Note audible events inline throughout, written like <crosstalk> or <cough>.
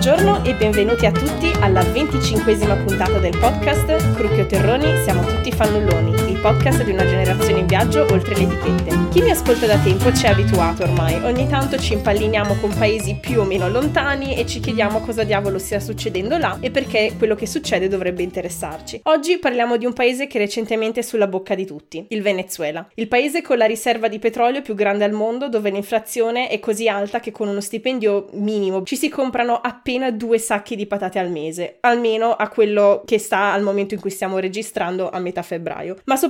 Buongiorno e benvenuti a tutti alla venticinquesima puntata del podcast Crucchio Terroni Siamo tutti fannulloni, podcast di una generazione in viaggio oltre le etichette. Chi mi ascolta da tempo ci è abituato ormai, ogni tanto ci impalliniamo con paesi più o meno lontani e ci chiediamo cosa diavolo stia succedendo là e perché quello che succede dovrebbe interessarci. Oggi parliamo di un paese che recentemente è sulla bocca di tutti, il Venezuela. Il paese con la riserva di petrolio più grande al mondo dove l'inflazione è così alta che con uno stipendio minimo ci si comprano appena due sacchi di patate al mese, almeno a quello che sta al momento in cui stiamo registrando a metà febbraio. Ma soprattutto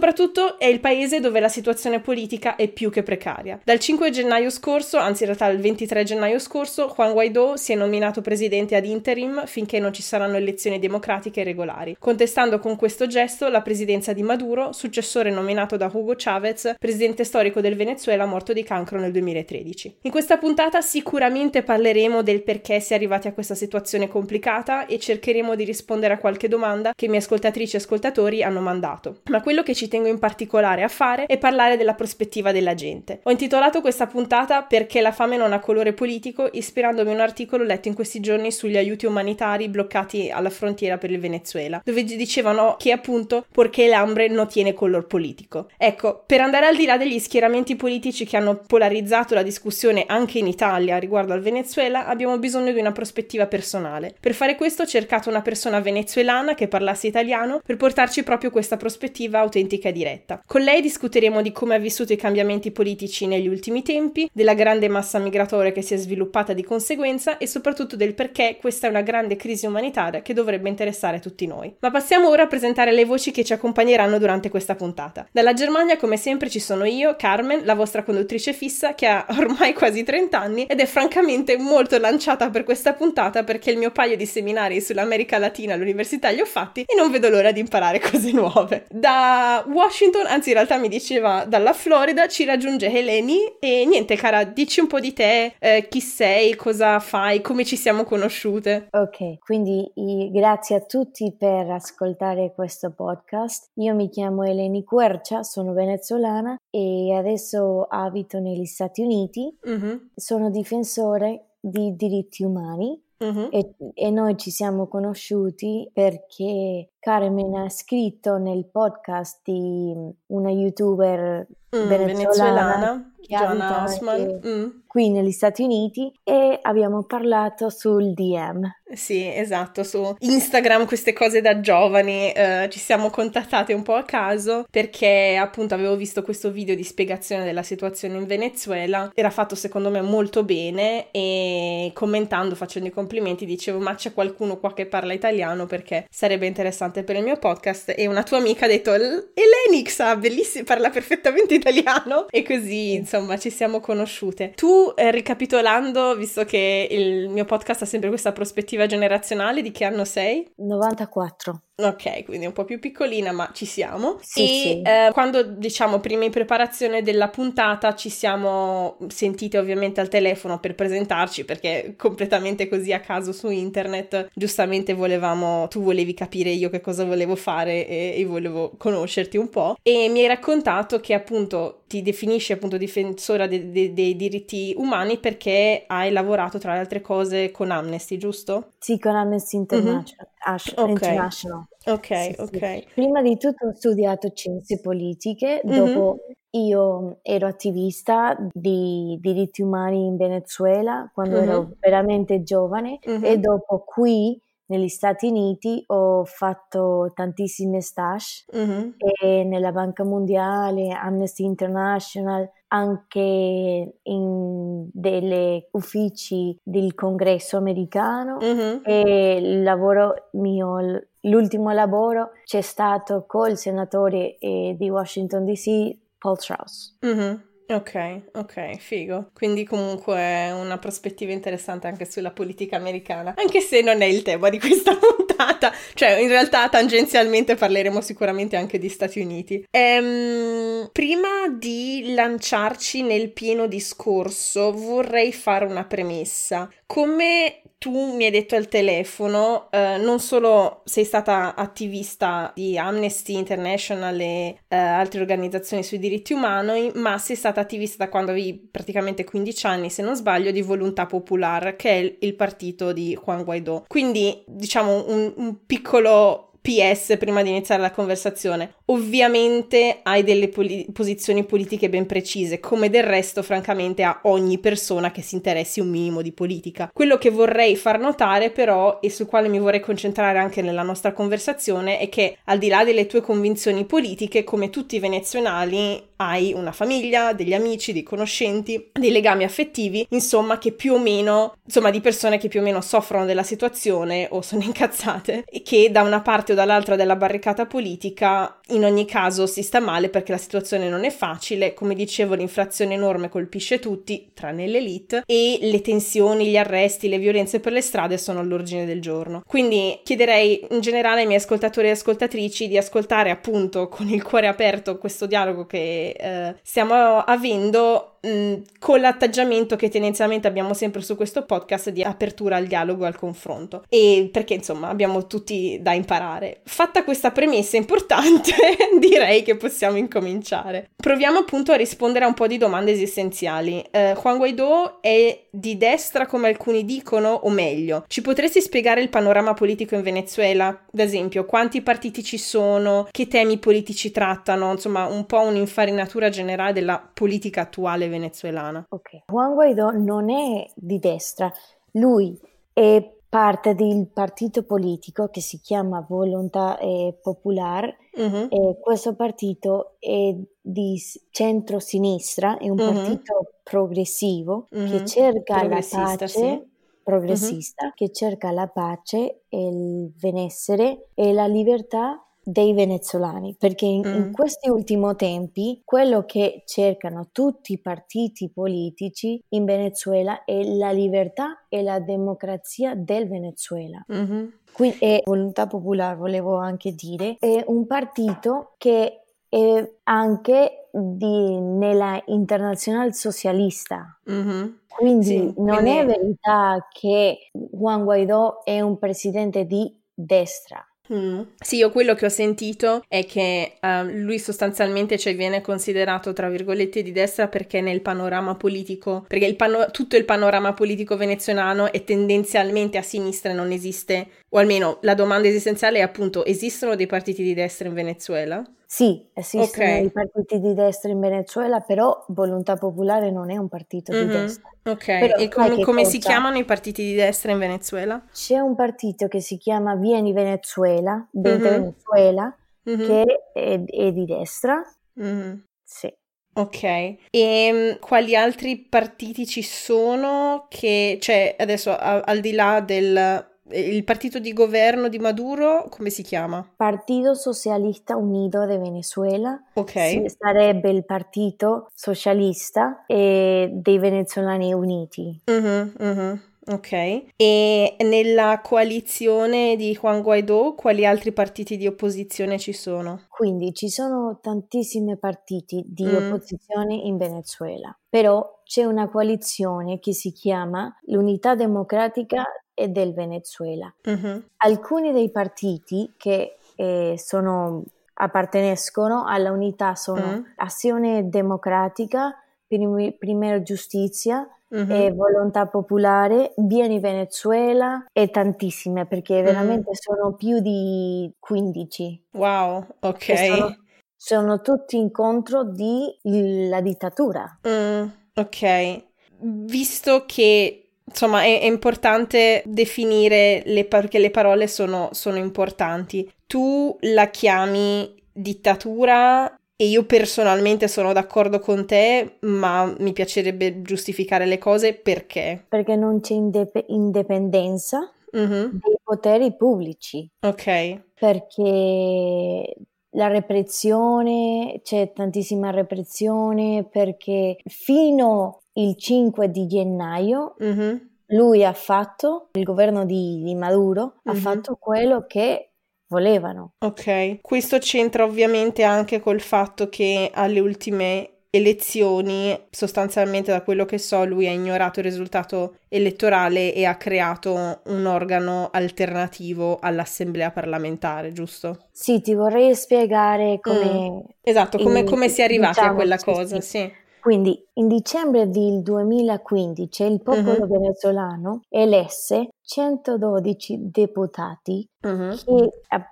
è il paese dove la situazione politica è più che precaria. Dal 5 gennaio scorso, anzi in realtà il 23 gennaio scorso, Juan Guaidó si è nominato presidente ad interim finché non ci saranno elezioni democratiche regolari, contestando con questo gesto la presidenza di Maduro, successore nominato da Hugo Chavez, presidente storico del Venezuela morto di cancro nel 2013. In questa puntata sicuramente parleremo del perché si è arrivati a questa situazione complicata e cercheremo di rispondere a qualche domanda che i miei ascoltatrici e ascoltatori hanno mandato. Ma quello che ci tengo in particolare a fare è parlare della prospettiva della gente. Ho intitolato questa puntata Perché la fame non ha colore politico, ispirandomi a un articolo letto in questi giorni sugli aiuti umanitari bloccati alla frontiera per il Venezuela, dove dicevano che appunto perché l'hambre non tiene color politico. Ecco, per andare al di là degli schieramenti politici che hanno polarizzato la discussione anche in Italia riguardo al Venezuela, abbiamo bisogno di una prospettiva personale. Per fare questo ho cercato una persona venezuelana che parlasse italiano per portarci proprio questa prospettiva autentica e diretta. Con lei discuteremo di come ha vissuto i cambiamenti politici negli ultimi tempi, della grande massa migratoria che si è sviluppata di conseguenza e soprattutto del perché questa è una grande crisi umanitaria che dovrebbe interessare tutti noi. Ma passiamo ora a presentare le voci che ci accompagneranno durante questa puntata. Dalla Germania, come sempre, ci sono io, Carmen, la vostra conduttrice fissa che ha <laughs> ormai quasi 30 anni ed è francamente molto lanciata per questa puntata perché il mio paio di seminari sull'America Latina all'università li ho fatti e non vedo l'ora di imparare <laughs> cose nuove. Da Washington, anzi in realtà mi diceva dalla Florida, ci raggiunge Eleni e niente cara, dici un po' di te, eh, chi sei, cosa fai, come ci siamo conosciute. Ok, quindi grazie a tutti per ascoltare questo podcast. Io mi chiamo Eleni Quercia, sono venezuelana e adesso abito negli Stati Uniti. Mm-hmm. Sono difensore di diritti umani uh-huh. e, e, noi ci siamo conosciuti perché Carmen ha scritto nel podcast di una youtuber mm, venezuelana, Gianna Osman. Mm. qui negli Stati Uniti e abbiamo parlato sul DM. Sì, esatto, su Instagram queste cose da giovani eh, ci siamo contattate un po' a caso perché appunto avevo visto questo video di spiegazione della situazione in Venezuela, era fatto secondo me molto bene e commentando, facendo i complimenti dicevo ma c'è qualcuno qua che parla italiano perché sarebbe interessante per il mio podcast e una tua amica ha detto Elenix, bellissimo, parla perfettamente italiano e così insomma insomma ci siamo conosciute. Tu, eh, ricapitolando, visto che il mio podcast ha sempre questa prospettiva generazionale, di che anno sei? 94. Ok, quindi un po' più piccolina, ma ci siamo. Sì, e sì. Eh, quando diciamo prima in preparazione della puntata ci siamo sentite ovviamente al telefono per presentarci perché completamente così a caso su internet. Giustamente volevamo, tu volevi capire io che cosa volevo fare e, e volevo conoscerti un po'. E mi hai raccontato che appunto ti definisci appunto difensora de- de- dei diritti umani perché hai lavorato tra le altre cose con Amnesty, giusto? Sì, con Amnesty International. Mm-hmm. Ash- okay. International. Ok, sì, ok. Sì. Prima di tutto ho studiato scienze politiche, mm-hmm. dopo io ero attivista di diritti umani in Venezuela quando mm-hmm. ero veramente giovane mm-hmm. e dopo qui negli Stati Uniti ho fatto tantissime stage mm-hmm. e nella Banca Mondiale, Amnesty International, anche in degli uffici del congresso americano mm-hmm. e il lavoro mio, l'ultimo lavoro c'è stato col senatore eh, di Washington DC Paul Strauss. Mm-hmm. Ok, ok, figo. Quindi comunque una prospettiva interessante anche sulla politica americana, anche se non è il tema di questa <laughs> puntata. Cioè, in realtà tangenzialmente parleremo sicuramente anche di Stati Uniti. Ehm, prima di lanciarci nel pieno discorso, vorrei fare una premessa. Come tu mi hai detto al telefono, eh, non solo sei stata attivista di Amnesty International e eh, altre organizzazioni sui diritti umani, ma sei stata attivista da quando avevi praticamente 15 anni, se non sbaglio, di Volontà Popular, che è il partito di Juan Guaidó. Quindi, diciamo, un, un piccolo PS prima di iniziare la conversazione. Ovviamente hai delle poli- posizioni politiche ben precise, come del resto, francamente, ha ogni persona che si interessi un minimo di politica. Quello che vorrei far notare, però, e sul quale mi vorrei concentrare anche nella nostra conversazione, è che al di là delle tue convinzioni politiche, come tutti i venezuelani, hai una famiglia, degli amici, dei conoscenti, dei legami affettivi, insomma, che più o meno, insomma, di persone che più o meno soffrono della situazione o sono <laughs> incazzate e che da una parte o dall'altra della barricata politica in ogni caso si sta male perché la situazione non è facile, come dicevo, l'inflazione enorme colpisce tutti, tranne l'elite, e le tensioni, gli arresti, le violenze per le strade sono all'ordine del giorno. Quindi chiederei in generale ai miei ascoltatori e ascoltatrici di ascoltare appunto con il cuore aperto questo dialogo che eh, stiamo avendo mh, con l'atteggiamento che tendenzialmente abbiamo sempre su questo podcast di apertura al dialogo e al confronto. E perché insomma abbiamo tutti da imparare. Fatta questa premessa importante, <laughs> direi che possiamo incominciare. Proviamo appunto a rispondere a un po' di domande esistenziali. Eh, Juan Guaidó è di destra come alcuni dicono, o meglio, ci potresti spiegare il panorama politico in Venezuela? Ad esempio, quanti partiti ci sono, che temi politici trattano, insomma, un po' un'infarinatura generale della politica attuale venezuelana. Ok, Juan Guaidó non è di destra, lui è parte del partito politico che si chiama Volontà eh, Popular uh-huh. e questo partito è di centro-sinistra, è un uh-huh. partito progressivo uh-huh. che cerca la pace, sì. progressista, che cerca la pace il benessere e la libertà dei venezuelani, perché in, mm. in, questi ultimi tempi quello che cercano tutti i partiti politici in Venezuela è la libertà e la democrazia del Venezuela. Mm-hmm. Quindi, e Volontà Popolare, volevo anche dire, è un partito che è anche di, nella internazionale socialista. Mm-hmm. Quindi sì, non quindi... è verità che Juan Guaidó è un presidente di destra. Mm. Sì, io quello che ho sentito è che uh, lui sostanzialmente cioè, viene considerato tra virgolette di destra perché nel panorama politico, perché il pano- tutto il panorama politico venezuelano è tendenzialmente a sinistra e non esiste, o almeno la domanda esistenziale è appunto esistono dei partiti di destra in Venezuela? Sì, esistono okay. i partiti di destra in Venezuela, però Volontà Popolare non è un partito mm-hmm. di destra. Ok, però, e com- come cosa? si chiamano i partiti di destra in Venezuela? C'è un partito che si chiama Vieni Venezuela, mm-hmm. Venezuela, mm-hmm. che è, è, di destra. Mm-hmm. Sì. Ok, e ehm, quali altri partiti ci sono che, cioè adesso a- al di là del il partito di governo di Maduro come si chiama? Partito Socialista Unido de Venezuela. Ok. sarebbe il partito socialista e dei venezuelani uniti. Uh-huh, uh-huh. Ok, e nella coalizione di Juan Guaidó quali altri partiti di opposizione ci sono? Quindi ci sono tantissimi partiti di mm. opposizione in Venezuela, però c'è una coalizione che si chiama l'Unità Democratica e del Venezuela. Mm-hmm. Alcuni dei partiti che eh, sono, appartenescono alla unità sono mm. Azione Democratica, Prim- Primero Giustizia, e Volontà Popolare, Vieni Venezuela e tantissime perché veramente mm. sono più di 15. Wow, ok. Sono, sono, tutti incontro della dittatura. Mm, ok. Visto che Insomma, è, è, importante definire le perché le parole sono, sono importanti. Tu la chiami dittatura e io personalmente sono d'accordo con te, ma mi piacerebbe giustificare le cose perché. Perché non c'è indip- indipendenza mm-hmm. dei poteri pubblici. Ok. Perché la repressione, c'è tantissima repressione perché fino il 5 di gennaio mm-hmm. lui ha fatto, il governo di, di Maduro mm-hmm. ha fatto quello che volevano. Ok, questo c'entra ovviamente anche col fatto che alle ultime elezioni, sostanzialmente da quello che so, lui ha ignorato il risultato elettorale e ha creato un organo alternativo all'assemblea parlamentare, giusto? Sì, ti vorrei spiegare come... Mm. Esatto, come, come si è arrivati diciamo, a quella cosa, sì. sì. Quindi in dicembre del 2015 il popolo uh-huh. venezuelano elesse 112 deputati uh-huh. che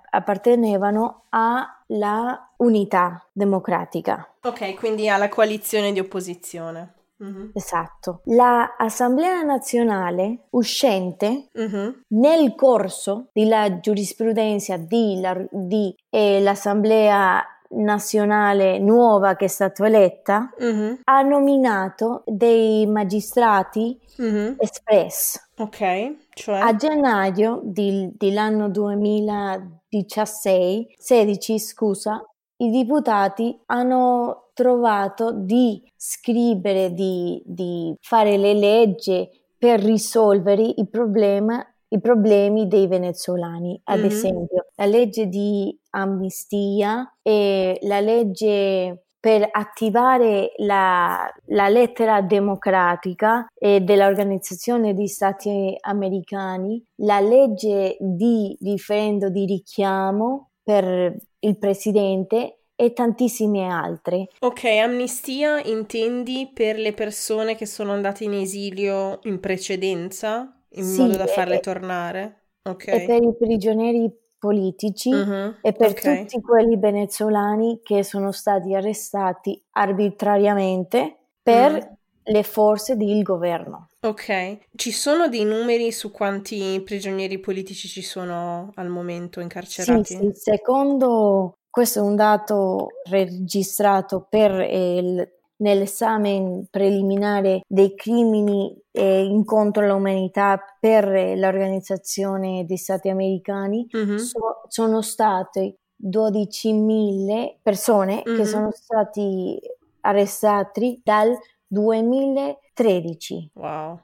appartenevano alla unità democratica. Ok, quindi alla coalizione di opposizione. Uh-huh. Esatto. L'Assemblea nazionale uscente uh-huh. nel corso della giurisprudenza di, nazionale nuova che è stata eletta uh-huh. ha nominato dei magistrati uh-huh. express. Ok, cioè? A gennaio di, dell'anno 2016, 16, scusa, i deputati hanno trovato di scrivere, di, di fare le leggi per risolvere i problemi i problemi dei venezuelani, ad mm-hmm. esempio la legge di amnistia e la legge per attivare la, la lettera democratica e dell'Organizzazione degli Stati Americani, la legge di riferendo di richiamo per il presidente e tantissime altre. Ok, amnistia intendi per le persone che sono andate in esilio in precedenza? in sì, modo da farle e, tornare. Ok. E per i prigionieri politici uh-huh, e per okay. tutti quelli venezuelani che sono stati arrestati arbitrariamente per uh le forze del governo. Ok, ci sono dei numeri su quanti prigionieri politici ci sono al momento incarcerati? Sì, sì. secondo questo è un dato registrato per il nell'esame preliminare dei crimini eh, contro l'umanità per l'Organizzazione dei Stati Americani mm-hmm. so, sono state 12.000 persone mm-hmm. che sono stati arrestati dal 2013. Wow.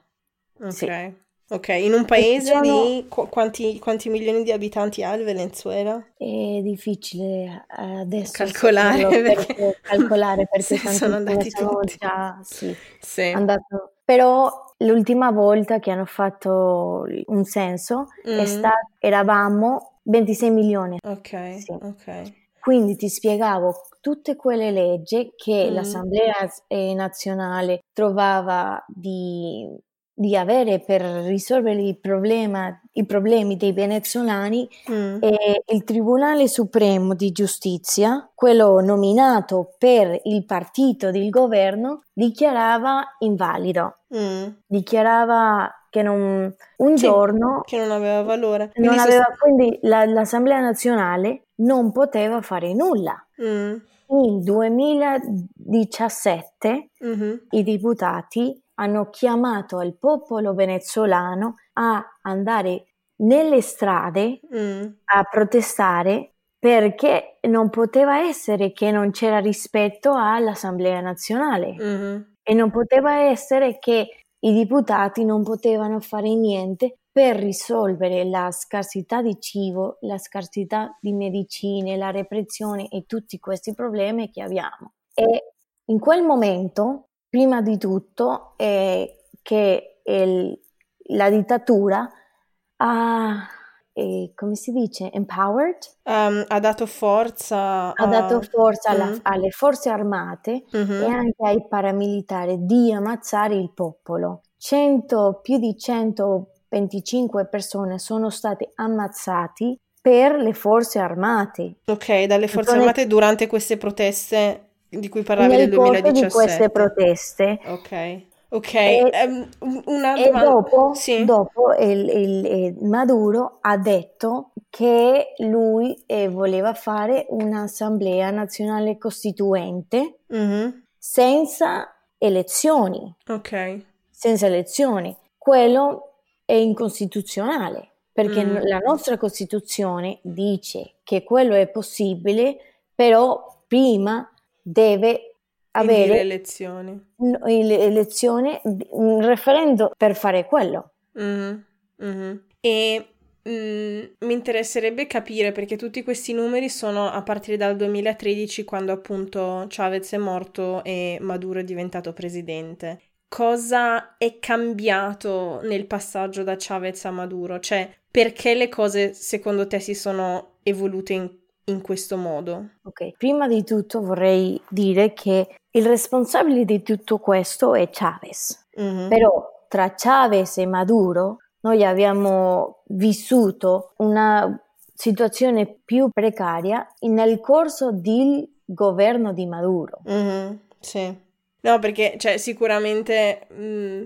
Ok. Sì. Ok, in un paese sono... di qu- quanti, quanti, milioni di abitanti ha il Venezuela? È difficile eh, adesso calcolare perché, calcolare perché sono andati <laughs> sono tutti. Già, sì, sì. Andato. Però l'ultima volta che hanno fatto un censo mm. stato, eravamo 26 milioni. Ok, sì. ok. Quindi ti spiegavo tutte quelle leggi che mm. l'Assemblea eh, nazionale trovava di di avere per risolvere il problema, i problemi dei venezuelani mm. e il Tribunale Supremo di Giustizia, quello nominato per il partito del governo, dichiarava invalido. Mm. Dichiarava che non, un sì, giorno... Che non aveva valore. Quindi, non aveva, quindi la, l'Assemblea nazionale non poteva fare nulla. Mm. In 2017 mm-hmm. i deputati hanno chiamato il popolo venezuelano a andare nelle strade mm. a protestare perché non poteva essere che non c'era rispetto all'Assemblea nazionale mm-hmm. e non poteva essere che i deputati non potevano fare niente per risolvere la scarsità di cibo, la scarsità di medicine, la repressione e tutti questi problemi che abbiamo. E in quel momento prima di tutto è che il, la dittatura ha, eh, come si dice, empowered? Um, ha dato forza, ha dato forza alla, mm. alle forze armate mm-hmm. e anche ai paramilitari di ammazzare il popolo. 100, più di 125 persone sono state ammazzate per le forze armate. Ok, dalle forze armate durante queste proteste di cui parlavi nel 2017. di queste proteste. Ok. Ok, e, um, una e dopo, sì. dopo il, il, il Maduro ha detto che lui eh, voleva fare un'assemblea nazionale costituente mm-hmm. senza elezioni. Ok. Senza elezioni. Quello è incostituzionale perché mm. la nostra Costituzione dice che quello è possibile, però prima deve avere elezioni. elezioni, un referendum per fare quello. Mm-hmm. Mm-hmm. E mm, mi interesserebbe capire perché tutti questi numeri sono a partire dal 2013 quando appunto Chavez è morto e Maduro è diventato presidente. Cosa è cambiato nel passaggio da Chavez a Maduro? Cioè, perché le cose secondo te si sono evolute in, in questo modo? Ok, prima di tutto vorrei dire che il responsabile di tutto questo è Chavez. Mm-hmm. Però tra Chavez e Maduro noi abbiamo vissuto una situazione più precaria nel corso del governo di Maduro. Mm-hmm, sì. No, perché cioè, sicuramente mh, mm,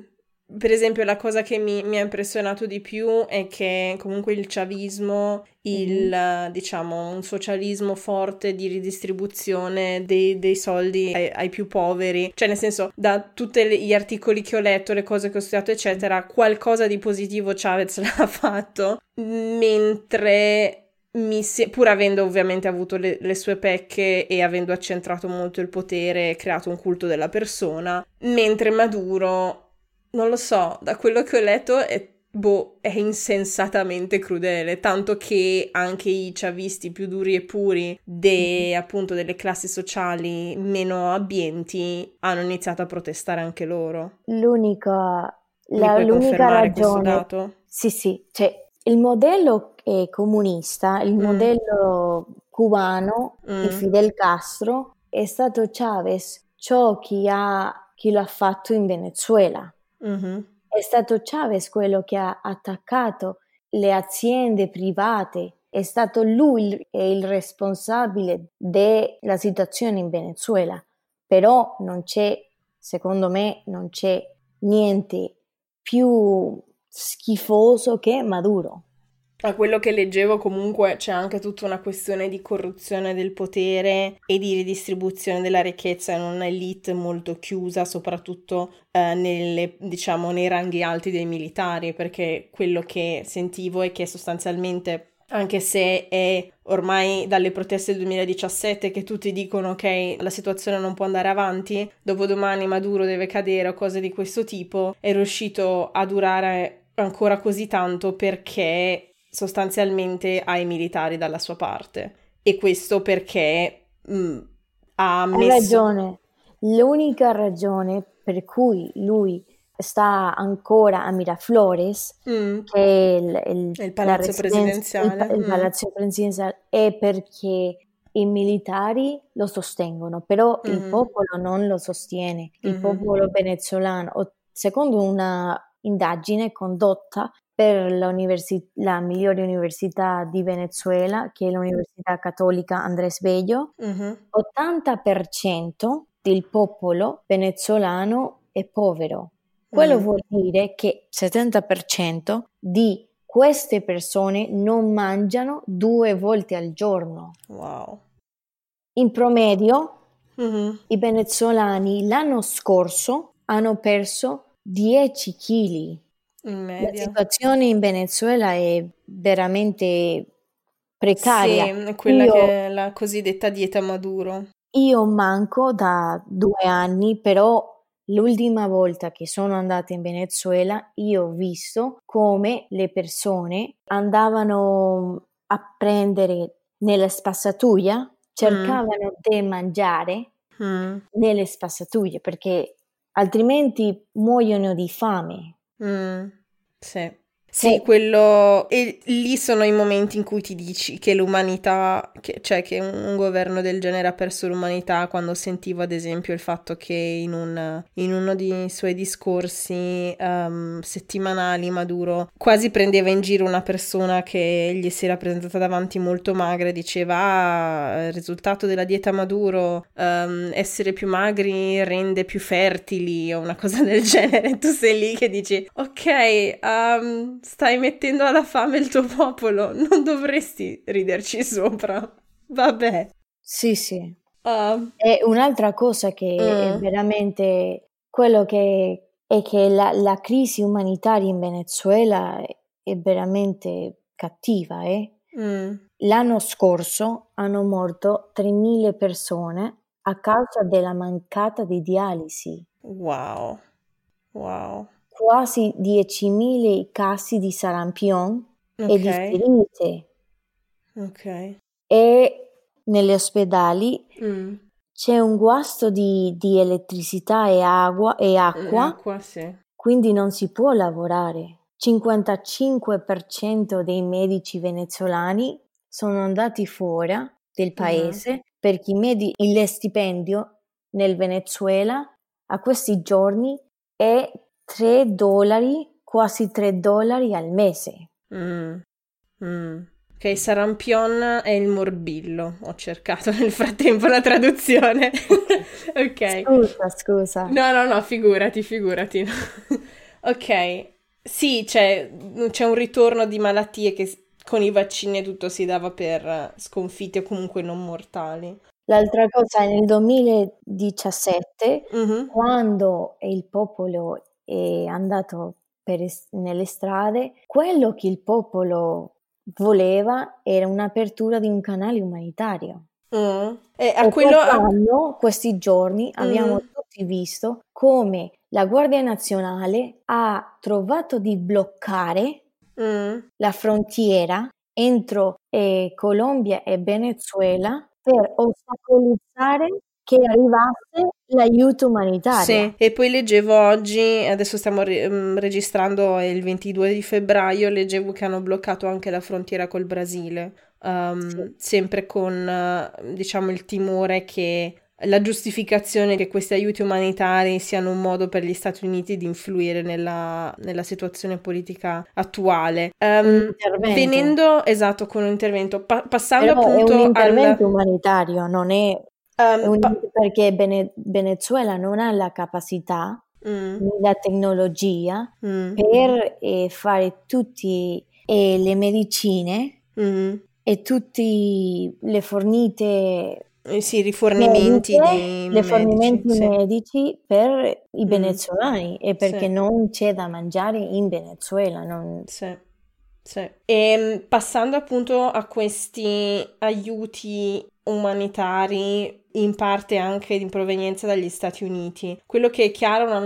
per esempio, la cosa che mi, mi, ha impressionato di più è che comunque il chavismo, il, mm-hmm. diciamo, un socialismo forte di ridistribuzione dei, dei soldi ai, ai, più poveri, cioè nel senso, da tutti gli articoli che ho letto, le cose che ho studiato, eccetera, qualcosa di positivo Chavez <laughs> l'ha fatto, mentre se- pur avendo ovviamente avuto le, le, sue pecche e avendo accentrato molto il potere e creato un culto della persona, mentre Maduro non lo so, da quello che ho letto è, boh, è insensatamente crudele, tanto che anche i chavisti più duri e puri de, mm-hmm. appunto delle classi sociali meno abbienti hanno iniziato a protestare anche loro. L'unica, la, l'unica ragione... Sì, sì, cioè il modello comunista, il mm. modello cubano mm. di Fidel Castro è stato Chavez ciò che, ha, che lo ha fatto in Venezuela. Mm-hmm. È stato Chavez quello che ha attaccato le aziende private, è stato lui il, il responsabile della situazione in Venezuela, però non c'è, secondo me, non c'è niente più schifoso che Maduro. A quello che leggevo comunque c'è anche tutta una questione di corruzione del potere e di ridistribuzione della ricchezza in un'elite molto chiusa, soprattutto eh, nelle, diciamo, nei ranghi alti dei militari, perché quello che sentivo è che sostanzialmente anche se è ormai dalle proteste del 2017 che tutti dicono ok la situazione non può andare avanti, dopodomani Maduro deve cadere o cose di questo tipo, è riuscito a durare ancora così tanto perché sostanzialmente ha i militari dalla sua parte. E questo perché mh, mm, ha messo... Hai ragione. L'unica ragione per cui lui sta ancora a Miraflores, mm. che è il, il, il palazzo presidenziale, il, il mm. palazzo presidenziale, è perché i militari lo sostengono, però mm. il popolo non lo sostiene, il mm. popolo venezuelano. Secondo una indagine condotta per la migliore università di Venezuela, che è l'Università Cattolica Andrés Bello, uh-huh. 80% del popolo venezuelano è povero. Quello uh-huh. vuol dire che il 70% di queste persone non mangiano due volte al giorno. Wow. In promedio, uh-huh. i venezuelani l'anno scorso hanno perso 10 kg. La situazione in Venezuela è veramente precaria. Sì, quella io, che è la cosiddetta dieta Maduro. Io manco da due anni, però l'ultima volta che sono andata in Venezuela io ho visto come le persone andavano a prendere nella spazzatura, cercavano mm. di mangiare mm. nelle spazzature perché altrimenti muoiono di fame. Mm, sì. Sì, quello... E lì sono i momenti in cui ti dici che l'umanità, che, cioè che un governo del genere ha perso l'umanità, quando sentivo ad esempio il fatto che in, un, in uno dei suoi discorsi um, settimanali Maduro quasi prendeva in giro una persona che gli si era presentata davanti molto magra e diceva ah, il risultato della dieta Maduro, um, essere più magri rende più fertili o una cosa del <laughs> genere. Tu sei lì che dici ok, um, stai mettendo alla fame il tuo popolo, non dovresti riderci sopra. Vabbè. Sì, sì. Uh. E un'altra cosa che uh. è mm. veramente quello che è che la, la, crisi umanitaria in Venezuela è veramente cattiva. Eh? Mm. L'anno scorso hanno morto 3.000 persone a causa della mancata di dialisi. Wow, wow quasi 10.000 casi di sarampion okay. e di ferite. Ok. E negli ospedali mm. c'è un guasto di, di elettricità e, agua, e acqua, acqua sì. quindi non si può lavorare. 55% dei medici venezuelani sono andati fuori del paese uh-huh. perché med- il stipendio nel Venezuela a questi giorni è 3 dollari, quasi 3 dollari al mese. Mm. Mm. Ok, Sarampion è il morbillo. Ho cercato <laughs> nel frattempo la traduzione. <laughs> ok. Scusa, scusa. No, no, no, figurati, figurati. <laughs> ok. Sì, c'è, c'è un ritorno di malattie che con i vaccini e tutto si dava per sconfitte o comunque non mortali. L'altra cosa, nel 2017, mm-hmm. quando il popolo è andato per, nelle strade, quello che il popolo voleva era un'apertura di un canale umanitario. Mm. E a quello... Anno, questi giorni mm. abbiamo tutti visto come la Guardia Nazionale ha trovato di bloccare mm. la frontiera entro eh, Colombia e Venezuela per ostacolizzare che arrivasse l'aiuto umanitario. Sì, e poi leggevo oggi, adesso stiamo re- mm, registrando il 22 di febbraio, leggevo che hanno bloccato anche la frontiera col Brasile, um, sì. sempre con, diciamo, il timore che la giustificazione che questi aiuti umanitari siano un modo per gli Stati Uniti di influire nella, nella situazione politica attuale. Um, venendo, esatto, con un intervento, pa- passando Però appunto è un intervento al... umanitario, non è, um, pa- perché Bene- Venezuela non ha la capacità mm. la tecnologia mm. per eh, fare tutte eh, le medicine mm. e tutte le fornite eh sì, rifornimenti mediche, di rifornimenti medici, medici per i mm. venezuelani e perché sì. non c'è da mangiare in Venezuela. Non... Sì. Sì. E ehm, passando appunto a questi aiuti umanitari in parte anche in provenienza dagli Stati Uniti. Quello che Chiara, una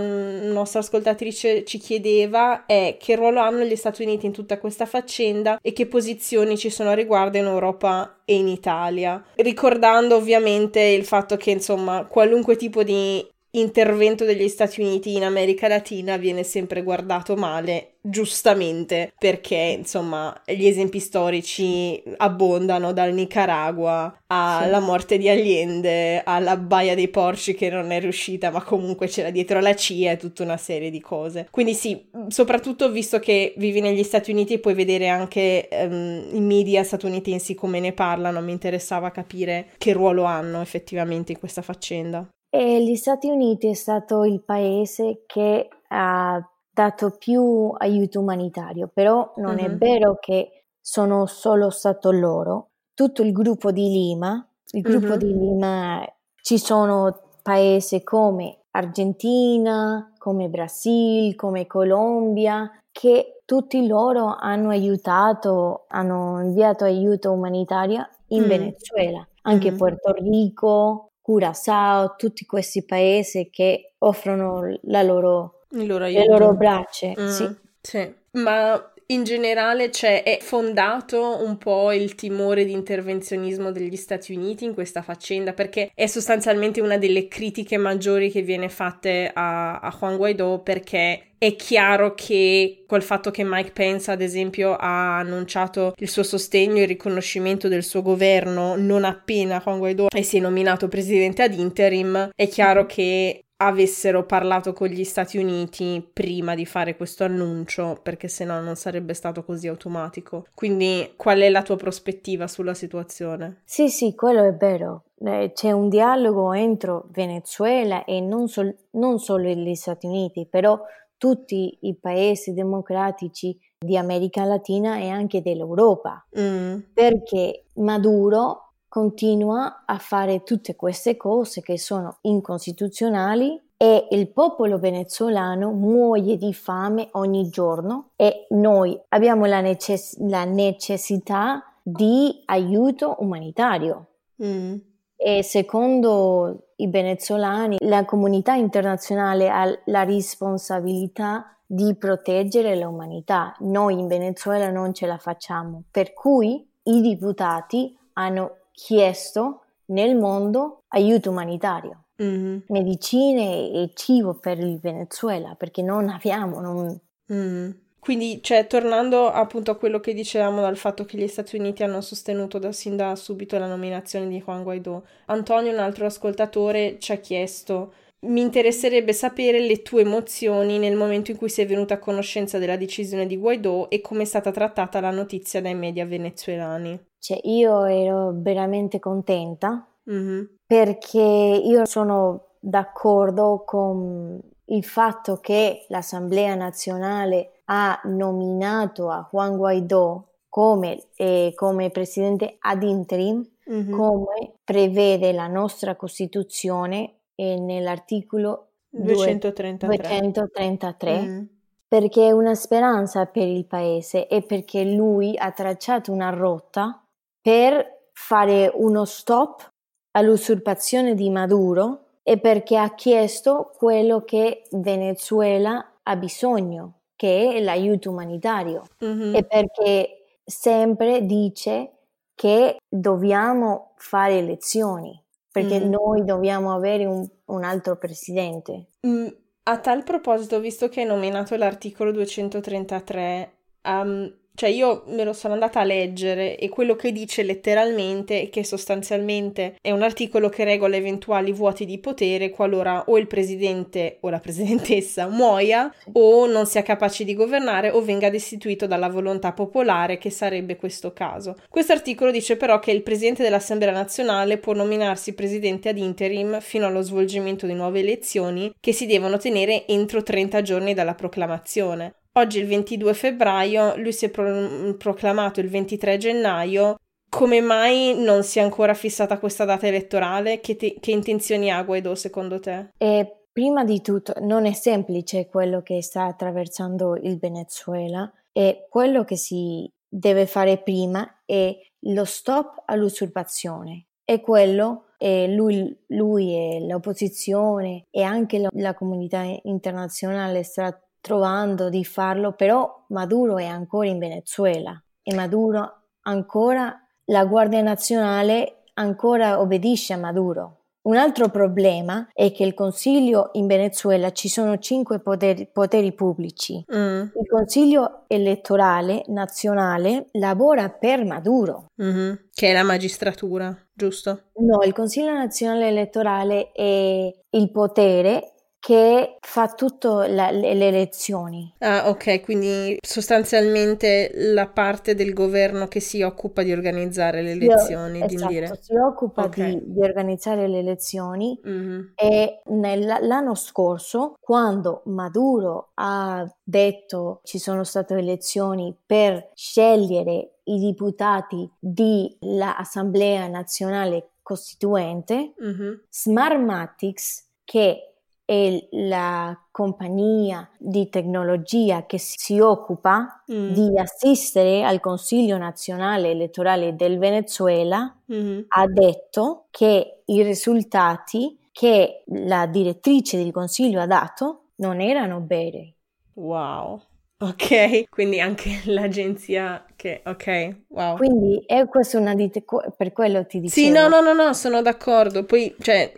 nostra ascoltatrice, ci chiedeva è che ruolo hanno gli Stati Uniti in tutta questa faccenda e che posizioni ci sono a riguardo in Europa e in Italia. Ricordando ovviamente il fatto che insomma qualunque tipo di intervento degli Stati Uniti in America Latina viene sempre guardato male, giustamente, perché insomma gli esempi storici abbondano dal Nicaragua alla sì. morte di Allende, alla Baia dei Porci che non è riuscita, ma comunque c'era dietro la CIA e tutta una serie di cose. Quindi sì, soprattutto visto che vivi negli Stati Uniti puoi vedere anche um, i media statunitensi come ne parlano, mi interessava capire che ruolo hanno effettivamente in questa faccenda. E gli Stati Uniti è stato il paese che ha dato più aiuto umanitario, però non uh-huh. è vero che sono solo stato loro. Tutto il gruppo di Lima, il gruppo uh-huh. di Lima, ci sono paesi come Argentina, come Brasile, come Colombia, che tutti loro hanno aiutato, hanno inviato aiuto umanitario in mm. Venezuela, anche mm. Puerto Rico, Curaçao, tutti questi paesi che offrono loro, loro le loro braccia. Mm, sì. sì. Ma in generale cioè, è fondato un po' il timore di intervenzionismo degli Stati Uniti in questa faccenda perché è sostanzialmente una delle critiche maggiori che viene fatte a, a Juan Guaidó perché è chiaro che col fatto che Mike Pence, ad esempio, ha annunciato il suo sostegno e il riconoscimento del suo governo non appena Juan Guaidó si è nominato presidente ad interim, è chiaro che avessero parlato con gli Stati Uniti prima di fare questo annuncio, perché se no non sarebbe stato così automatico. Quindi qual è la tua prospettiva sulla situazione? Sì, sì, quello è vero. C'è un dialogo entro Venezuela e non, sol- non solo gli Stati Uniti, però tutti i paesi democratici di America Latina e anche dell'Europa, mm. perché Maduro continua a fare tutte queste cose che sono incostituzionali e il popolo venezuelano muoie di fame ogni giorno e noi abbiamo la, necess- la necessità di aiuto umanitario. Mm. E secondo i venezuelani, la comunità internazionale ha la responsabilità di proteggere l'umanità. Noi in Venezuela non ce la facciamo, per cui i deputati hanno chiesto nel mondo aiuto umanitario, mm-hmm. medicine e cibo per il Venezuela, perché non abbiamo. Non... Mm. Quindi, cioè, tornando appunto a quello che dicevamo dal fatto che gli Stati Uniti hanno sostenuto da sin da subito la nominazione di Juan Guaidó, Antonio, un altro ascoltatore, ci ha chiesto mi interesserebbe sapere le tue emozioni nel momento in cui sei venuta a conoscenza della decisione di Guaidó e come è stata trattata la notizia dai media venezuelani. Cioè, io ero veramente contenta mm-hmm. perché io sono d'accordo con il fatto che l'Assemblea nazionale ha nominato a Juan Guaidó come, eh, come presidente ad interim, mm-hmm. come prevede la nostra Costituzione e nell'articolo 233, 233 mm. perché è una speranza per il paese e perché lui ha tracciato una rotta per fare uno stop all'usurpazione di Maduro e perché ha chiesto quello che Venezuela ha bisogno, che è l'aiuto umanitario mm-hmm. e perché sempre dice che dobbiamo fare elezioni perché mm. noi dobbiamo avere un, un altro presidente. Mm, a tal proposito, visto che hai nominato l'articolo 233, um, cioè io me lo sono andata a leggere e quello che dice letteralmente è che sostanzialmente è un articolo che regola eventuali vuoti di potere qualora o il presidente o la presidentessa muoia o non sia capace di governare o venga destituito dalla volontà popolare che sarebbe questo caso. Questo articolo dice però che il presidente dell'Assemblea nazionale può nominarsi presidente ad interim fino allo svolgimento di nuove elezioni che si devono tenere entro 30 giorni dalla proclamazione. Oggi il 22 febbraio, lui si è pro- proclamato il 23 gennaio. Come mai non si è ancora fissata questa data elettorale? Che, te- che intenzioni ha Guaido secondo te? E prima di tutto non è semplice quello che sta attraversando il Venezuela e quello che si deve fare prima è lo stop all'usurpazione e quello e lui, lui e l'opposizione e anche la, la comunità internazionale sta trovando di farlo, però Maduro è ancora in Venezuela e Maduro ancora, la Guardia Nazionale ancora obbedisce a Maduro. Un altro problema è che il Consiglio in Venezuela ci sono cinque poteri, poteri pubblici. Mm. Il Consiglio elettorale nazionale lavora per Maduro. Mm-hmm. Che è la magistratura, giusto? No, il Consiglio nazionale elettorale è il potere che fa tutte le, le elezioni. Ah, ok, quindi sostanzialmente la parte del governo che si occupa di organizzare le elezioni, Io, di esatto, dire. si occupa okay. di, di, organizzare le elezioni mm-hmm. e nell'anno scorso, quando Maduro ha detto ci sono state elezioni per scegliere i deputati dell'Assemblea Nazionale Costituente, mm-hmm. Smartmatics, che è la compagnia di tecnologia che si occupa mm. di assistere al Consiglio nazionale elettorale del Venezuela mm. ha detto che i risultati che la direttrice del Consiglio ha dato non erano veri. Wow. Ok, quindi anche <laughs> l'agenzia che, ok, wow. Quindi è questa una di te, per quello ti dicevo. Sì, no, no, no, no, sono d'accordo. Poi, cioè,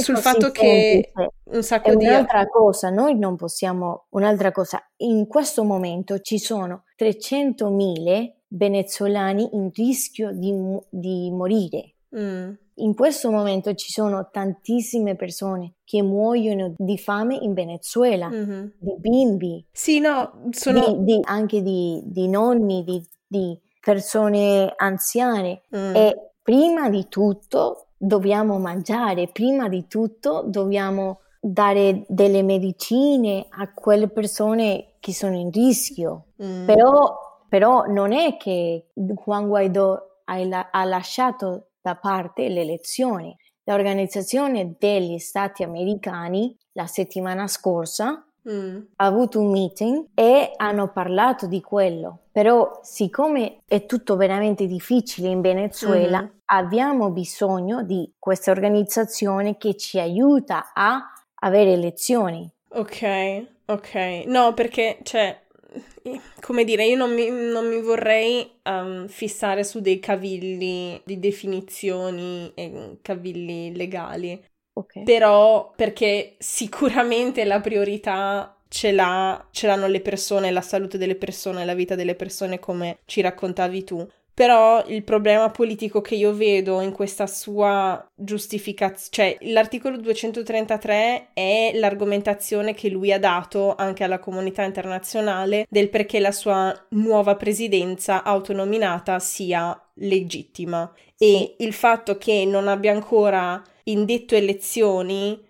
sul fatto che un sacco è di... un'altra cosa, noi non possiamo, un'altra cosa, in questo momento ci sono 300.000 venezuelani in rischio di, di morire. Mm in questo momento ci sono tantissime persone che muoiono di fame in Venezuela, mm-hmm. di bimbi, sì, no, sono... di, di, anche di, di nonni, di, persone anziane. Mm. E prima di tutto dobbiamo mangiare, prima di tutto dobbiamo dare delle medicine a quelle persone che sono in rischio. Mm. Però, però non è che Juan Guaidó ha, ha lasciato da parte le elezioni. L'Organizzazione degli Stati Americani la settimana scorsa mm. ha avuto un meeting e hanno parlato di quello. Però siccome è tutto veramente difficile in Venezuela, mm. abbiamo bisogno di questa organizzazione che ci aiuta a avere elezioni. Ok, ok. No, perché, cioè, come dire, io non mi, non mi vorrei um, fissare su dei cavilli di definizioni e cavilli legali. Okay. Però perché sicuramente la priorità ce, l'ha, ce l'hanno le persone, la salute delle persone, la vita delle persone, come ci raccontavi tu. Però il problema politico che io vedo in questa sua giustificazione, cioè l'articolo 233 è l'argomentazione che lui ha dato anche alla comunità internazionale del perché la sua nuova presidenza autonominata sia legittima. E il fatto che non abbia ancora indetto elezioni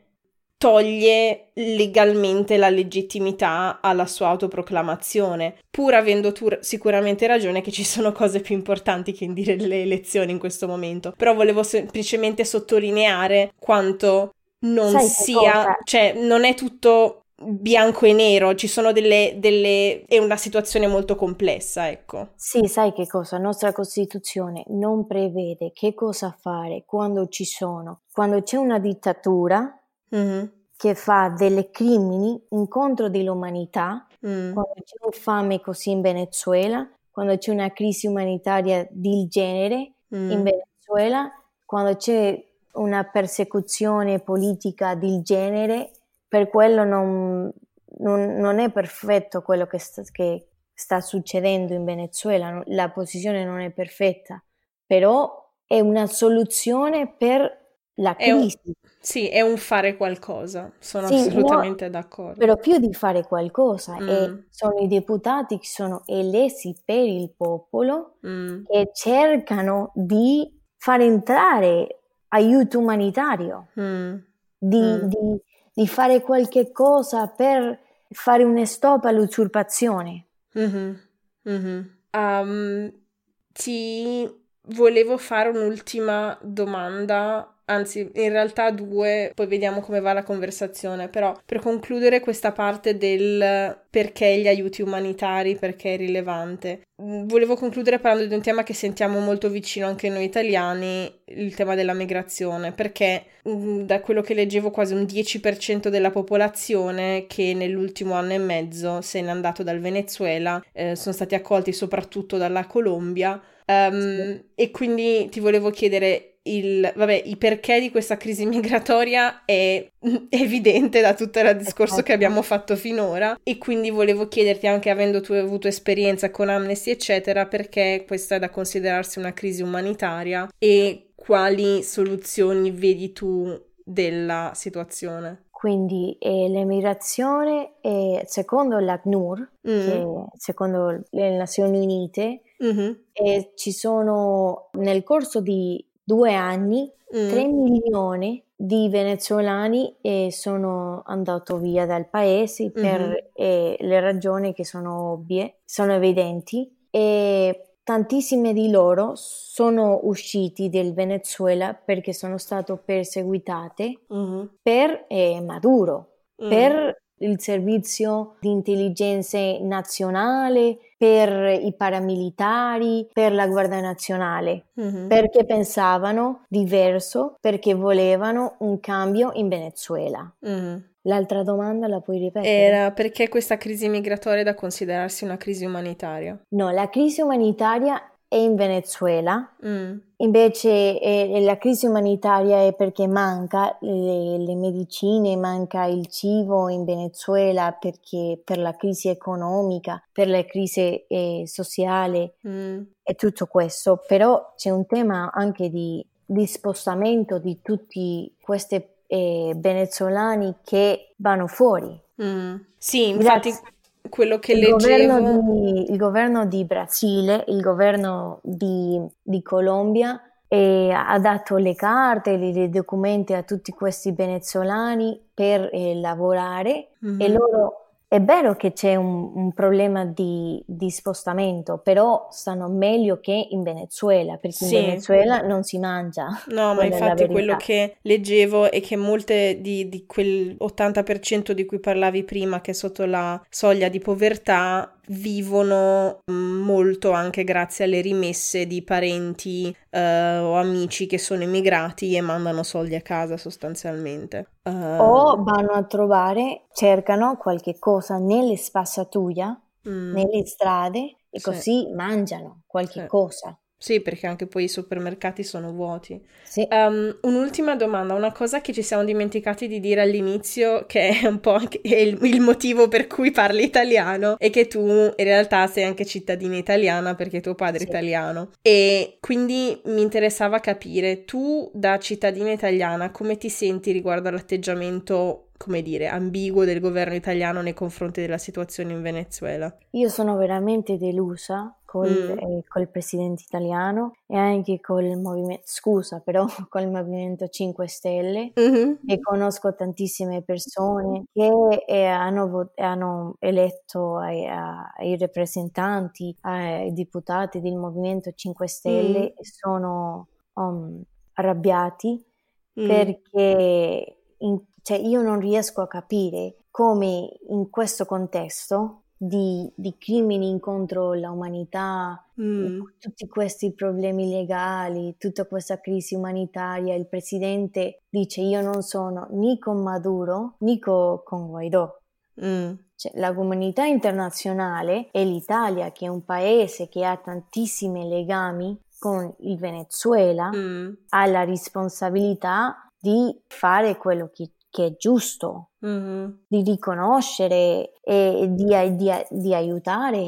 toglie legalmente la legittimità alla sua autoproclamazione, pur avendo tu sicuramente ragione che ci sono cose più importanti che indire le elezioni in questo momento. Però volevo semplicemente sottolineare quanto non Sai sia, cioè non è tutto bianco e nero, ci sono delle, delle... è una situazione molto complessa, ecco. Sì, sai che cosa? La nostra Costituzione non prevede che cosa fare quando ci sono, quando c'è una dittatura mm-hmm. che fa delle crimini incontro dell'umanità, mm. quando c'è un fame così in Venezuela, quando c'è una crisi umanitaria del genere mm. in Venezuela, quando c'è una persecuzione politica del genere per quello non, non, non è perfetto quello che sta, che sta succedendo in Venezuela, la posizione non è perfetta, però è una soluzione per la crisi. È un, sì, è un fare qualcosa, sono sì, assolutamente no, d'accordo. Però più di fare qualcosa, mm. sono i deputati che sono eletti per il popolo mm. e cercano di far entrare aiuto umanitario, mm. Di, mm. di, di fare qualche cosa per fare un stop all'usurpazione. Mm-hmm. Mm-hmm. Um, ti volevo fare un'ultima domanda anzi in realtà due, poi vediamo come va la conversazione, però per concludere questa parte del perché gli aiuti umanitari, perché è rilevante, volevo concludere parlando di un tema che sentiamo molto vicino anche noi italiani, il tema della migrazione, perché mm, da quello che leggevo quasi un 10% della popolazione che nell'ultimo anno e mezzo se n'è andato dal Venezuela, eh, sono stati accolti soprattutto dalla Colombia. Um, sì. E quindi ti volevo chiedere il, vabbè, i perché di questa crisi migratoria è <laughs> evidente da tutto il discorso che abbiamo fatto finora e quindi volevo chiederti anche avendo tu avuto esperienza con Amnesty eccetera perché questa è da considerarsi una crisi umanitaria e quali soluzioni vedi tu della situazione? Quindi eh, l'emigrazione, è, secondo l'ACNUR, mm. secondo le Nazioni Unite, mm-hmm. eh, ci sono nel corso di due anni, mm. 3 milioni di venezuelani eh, sono andati via dal paese per mm-hmm. eh, le ragioni che sono ovvie, sono evidenti e tantissime di loro sono usciti dal Venezuela perché sono state perseguitate mm-hmm. per eh, Maduro, mm. per il servizio di intelligenza nazionale, per i paramilitari, per la Guardia Nazionale, mm-hmm. perché pensavano diverso, perché volevano un cambio in Venezuela. Mm-hmm. L'altra domanda la puoi ripetere? Era perché questa crisi migratoria è da considerarsi una crisi umanitaria? No, la crisi umanitaria è in Venezuela, mm. invece eh, la crisi umanitaria è perché manca le, le, medicine, manca il cibo in Venezuela perché per la crisi economica, per la crisi eh, sociale mm. e tutto questo, però c'è un tema anche di, di spostamento di tutti questi eh, venezuelani che vanno fuori. Mm. Sì, infatti... Grazie quello che il leggevo. Governo di, il governo di Brasile, il governo di, di Colombia eh, ha dato le carte, i documenti a tutti questi venezuelani per eh, lavorare mm-hmm. e loro è vero che c'è un, un problema di, di, spostamento, però stanno meglio che in Venezuela, perché sì. in Venezuela non si mangia. No, ma infatti quello che leggevo è che molte di, di quel 80% di cui parlavi prima, che è sotto la soglia di povertà, vivono molto anche grazie alle rimesse di parenti uh, o amici che sono immigrati e mandano soldi a casa sostanzialmente. Uh, o vanno a trovare, cercano qualche cosa nelle spazzatura, mm. nelle strade e sì. così mangiano qualche sì. cosa. Sì, perché anche poi i supermercati sono vuoti. Sì. Um, un'ultima domanda, una cosa che ci siamo dimenticati di dire all'inizio, che è un po' anche il, il, motivo per cui parli italiano, è che tu in realtà sei anche cittadina italiana perché tuo padre sì. è italiano. E quindi mi interessava capire, tu da cittadina italiana come ti senti riguardo all'atteggiamento come dire, ambiguo del governo italiano nei confronti della situazione in Venezuela? Io sono veramente delusa col, mm. eh, col presidente italiano e anche col movimento, scusa però, <laughs> col movimento 5 Stelle mm-hmm. e conosco tantissime persone che eh, hanno, hanno, eletto ai, ai rappresentanti, ai deputati del movimento 5 Stelle mm. e sono um, arrabbiati mm. perché in, cioè io non riesco a capire come in questo contesto di, di crimini contro l'umanità, mm. tutti questi problemi legali, tutta questa crisi umanitaria, il presidente dice io non sono né con Maduro né con, Guaidó. Mm. Cioè, la comunità internazionale e l'Italia, che è un paese che ha tantissimi legami con il Venezuela, mm. ha la responsabilità di fare quello che che è giusto, mm-hmm. di riconoscere e di, di, di aiutare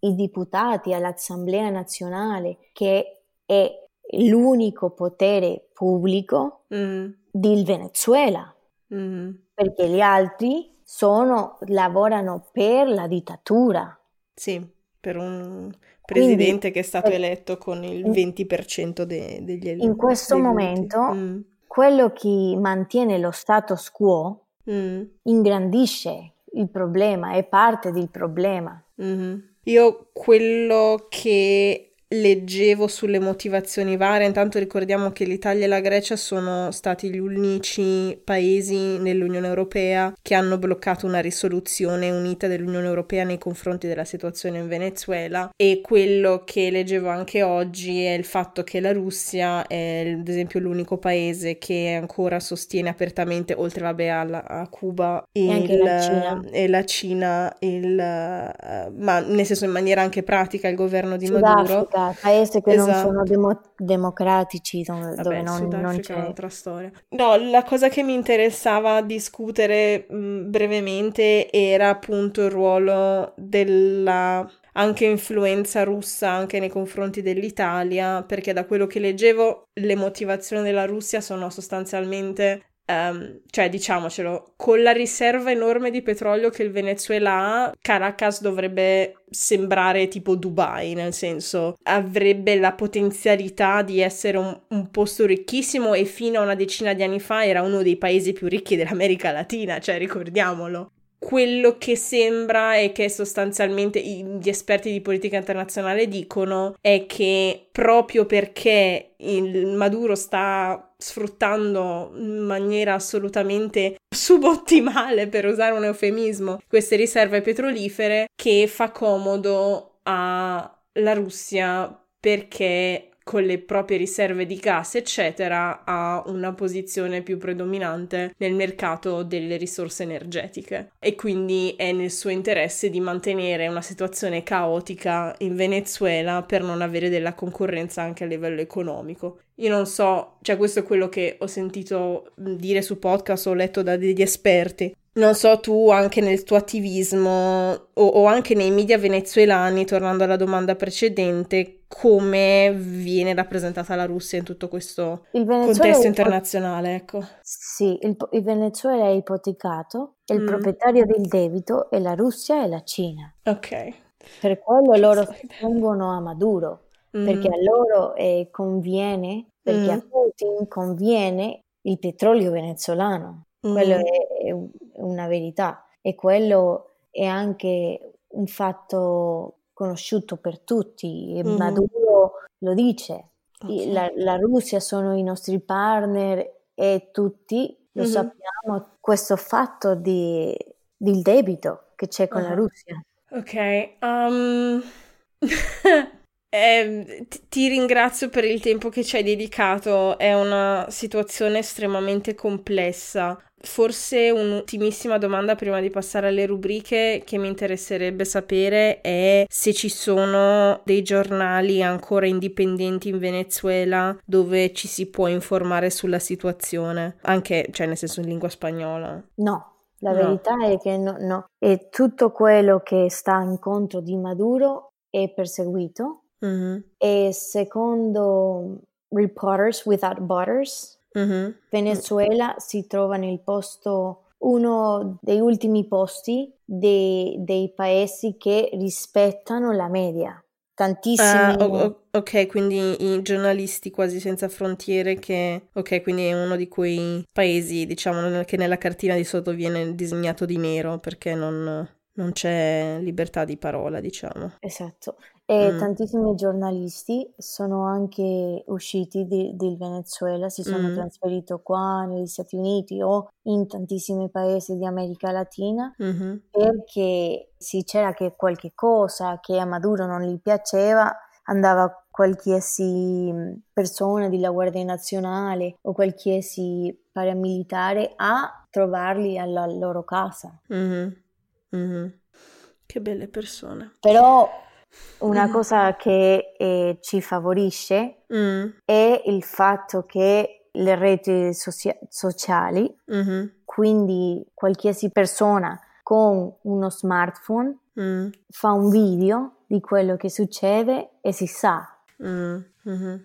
i deputati all'Assemblea nazionale, che è l'unico potere pubblico mm-hmm. del Venezuela, mm-hmm. perché gli altri sono, lavorano per la dittatura. Sì, per un presidente Quindi, che è stato eletto con il 20% de, degli eletti. In questo momento mm quello che mantiene lo status quo mm. ingrandisce il problema, è parte del problema. Mm-hmm. Io quello che leggevo sulle motivazioni varie, intanto ricordiamo che l'Italia e la Grecia sono stati gli unici paesi nell'Unione Europea che hanno bloccato una risoluzione unita dell'Unione Europea nei confronti della situazione in Venezuela. E quello che leggevo anche oggi è il fatto che la Russia è ad esempio l'unico paese che ancora sostiene apertamente, oltre vabbè alla, a Cuba e, il, la Cina, e la Cina il, ma nel senso in maniera anche pratica il governo di Maduro paesi che esatto. non sono demo- democratici, dove, Vabbè, non, non c'è... è un'altra storia. No, la cosa che mi interessava discutere mh, brevemente era appunto il ruolo della anche influenza russa anche nei confronti dell'Italia, perché da quello che leggevo le motivazioni della Russia sono sostanzialmente Um, cioè, diciamocelo, con la riserva enorme di petrolio che il Venezuela ha, Caracas dovrebbe sembrare tipo Dubai, nel senso avrebbe la potenzialità di essere un, un, posto ricchissimo e fino a una decina di anni fa era uno dei paesi più ricchi dell'America Latina, cioè ricordiamolo quello che sembra e che sostanzialmente gli esperti di politica internazionale dicono è che proprio perché il Maduro sta sfruttando in maniera assolutamente subottimale, per usare un eufemismo, queste riserve petrolifere, che fa comodo alla Russia perché con le proprie riserve di gas, eccetera, ha una posizione più predominante nel mercato delle risorse energetiche e quindi è nel suo interesse di mantenere una situazione caotica in Venezuela per non avere della concorrenza anche a livello economico. Io non so, cioè questo è quello che ho sentito dire su podcast, ho letto da degli esperti. Non so tu anche nel tuo attivismo o, o, anche nei media venezuelani, tornando alla domanda precedente, come viene rappresentata la Russia in tutto questo contesto internazionale, ecco. Sì, il, il, Venezuela è ipotecato, il mm. proprietario del debito è la Russia e la Cina. Ok. Per quello loro si oppongono a Maduro, mm. perché a loro eh, conviene, perché mm. a Putin conviene il petrolio venezuelano. Quello mm. è, è una verità e quello è anche un fatto conosciuto per tutti, mm-hmm. Maduro lo dice, okay. la, la, Russia sono i nostri partner e tutti lo mm-hmm. sappiamo, questo fatto di, del debito che c'è con uh-huh. la Russia. Ok, um... <laughs> eh, ti, ringrazio per il tempo che ci hai dedicato, è una situazione estremamente complessa. Forse un'ultimissima domanda prima di passare alle rubriche che mi interesserebbe sapere è se ci sono dei giornali ancora indipendenti in Venezuela dove ci si può informare sulla situazione, anche, cioè nel senso in lingua spagnola. No, la no. verità è che no, no. E tutto quello che sta incontro di Maduro è perseguito mm-hmm. e secondo Reporters Without Borders mm-hmm. Venezuela si trova nel posto uno dei ultimi posti dei, dei paesi che rispettano la media tantissimi. Uh, ok, quindi i giornalisti quasi senza frontiere che... Ok, quindi è uno di quei paesi, diciamo, che nella cartina di sotto viene disegnato di nero perché non, non c'è libertà di parola, diciamo. Esatto. E mm. tantissimi giornalisti sono anche usciti del Venezuela, si sono mm. trasferiti qua negli Stati Uniti o in tantissimi paesi di America Latina mm-hmm. perché se c'era che qualche cosa che a Maduro non gli piaceva andava qualsiasi persona della Guardia Nazionale o qualsiasi paramilitare a trovarli alla loro casa. Mm-hmm. Mm-hmm. Che belle persone. Però una mm. cosa che eh, ci favorisce mm. è il fatto che le reti socia- sociali, mm-hmm. quindi qualsiasi persona con uno smartphone mm. fa un video di quello che succede e si sa. Mm. Mm-hmm.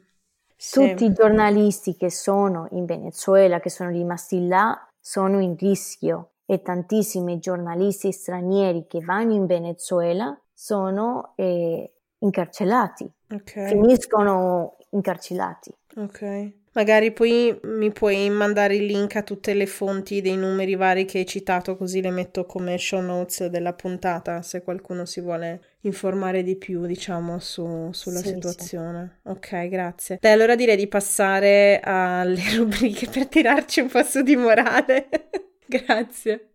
Tutti sì. i giornalisti che sono in Venezuela, che sono rimasti là, sono in rischio e tantissimi giornalisti stranieri che vanno in Venezuela sono eh, incarcerati, okay. finiscono incarcerati. Ok. Magari poi mi puoi mandare il link a tutte le fonti dei numeri vari che hai citato, così le metto come show notes della puntata, se qualcuno si vuole informare di più, diciamo, su, sulla sì, situazione. Sì. Ok, grazie. Dai, allora direi di passare alle <laughs> rubriche per tirarci un po' su di morale. <laughs> grazie.